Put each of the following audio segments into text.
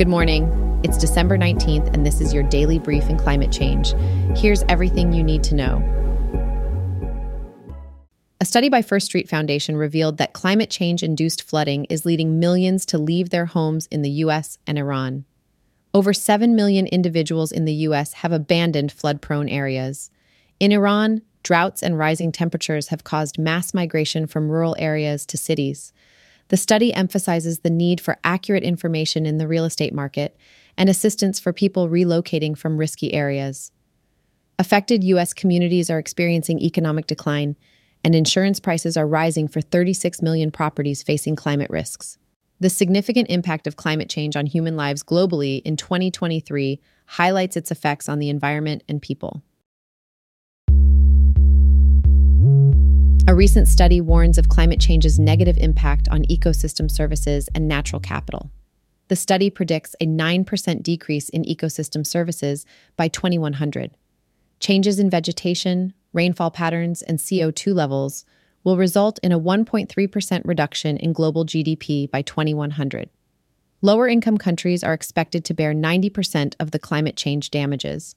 Good morning. It's December 19th, and this is your daily brief in climate change. Here's everything you need to know. A study by First Street Foundation revealed that climate change induced flooding is leading millions to leave their homes in the US and Iran. Over 7 million individuals in the US have abandoned flood prone areas. In Iran, droughts and rising temperatures have caused mass migration from rural areas to cities. The study emphasizes the need for accurate information in the real estate market and assistance for people relocating from risky areas. Affected U.S. communities are experiencing economic decline, and insurance prices are rising for 36 million properties facing climate risks. The significant impact of climate change on human lives globally in 2023 highlights its effects on the environment and people. A recent study warns of climate change's negative impact on ecosystem services and natural capital. The study predicts a 9% decrease in ecosystem services by 2100. Changes in vegetation, rainfall patterns, and CO2 levels will result in a 1.3% reduction in global GDP by 2100. Lower income countries are expected to bear 90% of the climate change damages.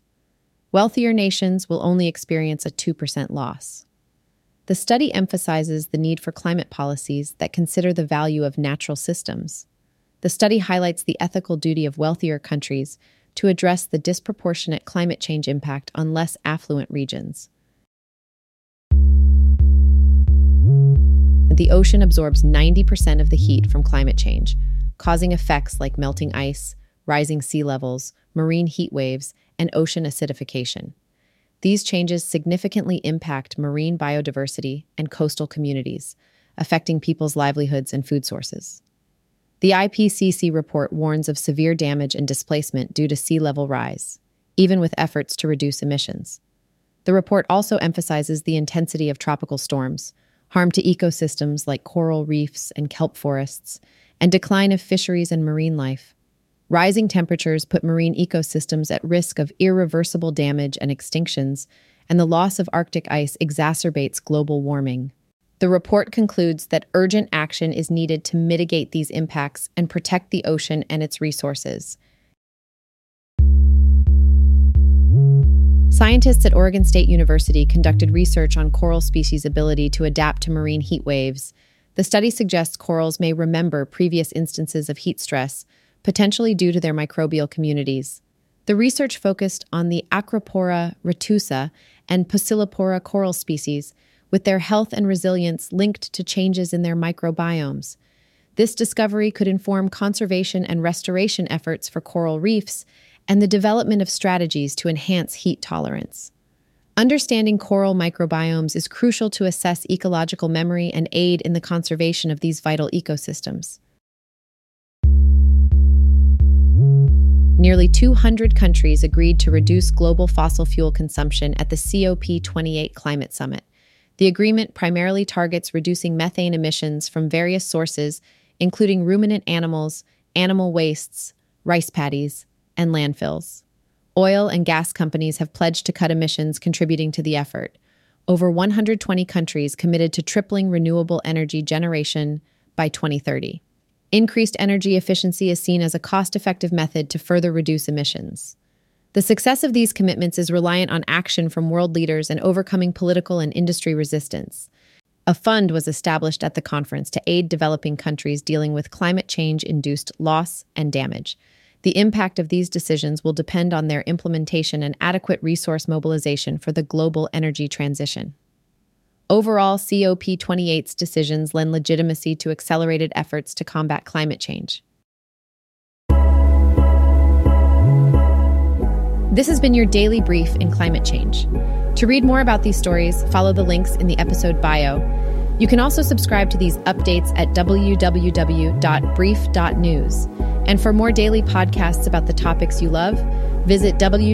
Wealthier nations will only experience a 2% loss. The study emphasizes the need for climate policies that consider the value of natural systems. The study highlights the ethical duty of wealthier countries to address the disproportionate climate change impact on less affluent regions. The ocean absorbs 90% of the heat from climate change, causing effects like melting ice, rising sea levels, marine heat waves, and ocean acidification. These changes significantly impact marine biodiversity and coastal communities, affecting people's livelihoods and food sources. The IPCC report warns of severe damage and displacement due to sea level rise, even with efforts to reduce emissions. The report also emphasizes the intensity of tropical storms, harm to ecosystems like coral reefs and kelp forests, and decline of fisheries and marine life. Rising temperatures put marine ecosystems at risk of irreversible damage and extinctions, and the loss of Arctic ice exacerbates global warming. The report concludes that urgent action is needed to mitigate these impacts and protect the ocean and its resources. Scientists at Oregon State University conducted research on coral species' ability to adapt to marine heat waves. The study suggests corals may remember previous instances of heat stress, potentially due to their microbial communities. The research focused on the Acropora retusa and Pocillopora coral species, with their health and resilience linked to changes in their microbiomes. This discovery could inform conservation and restoration efforts for coral reefs and the development of strategies to enhance heat tolerance. Understanding coral microbiomes is crucial to assess ecological memory and aid in the conservation of these vital ecosystems. Nearly 200 countries agreed to reduce global fossil fuel consumption at the COP28 Climate Summit. The agreement primarily targets reducing methane emissions from various sources, including ruminant animals, animal wastes, rice paddies, and landfills. Oil and gas companies have pledged to cut emissions, contributing to the effort. Over 120 countries committed to tripling renewable energy generation by 2030. Increased energy efficiency is seen as a cost effective method to further reduce emissions. The success of these commitments is reliant on action from world leaders and overcoming political and industry resistance. A fund was established at the conference to aid developing countries dealing with climate change induced loss and damage. The impact of these decisions will depend on their implementation and adequate resource mobilization for the global energy transition. Overall, COP28's decisions lend legitimacy to accelerated efforts to combat climate change. This has been your daily brief in climate change. To read more about these stories, follow the links in the episode bio. You can also subscribe to these updates at www.brief.news. And for more daily podcasts about the topics you love, visit www.brief.news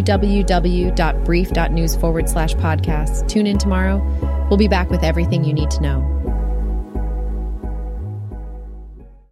forward slash podcasts. Tune in tomorrow We'll be back with everything you need to know.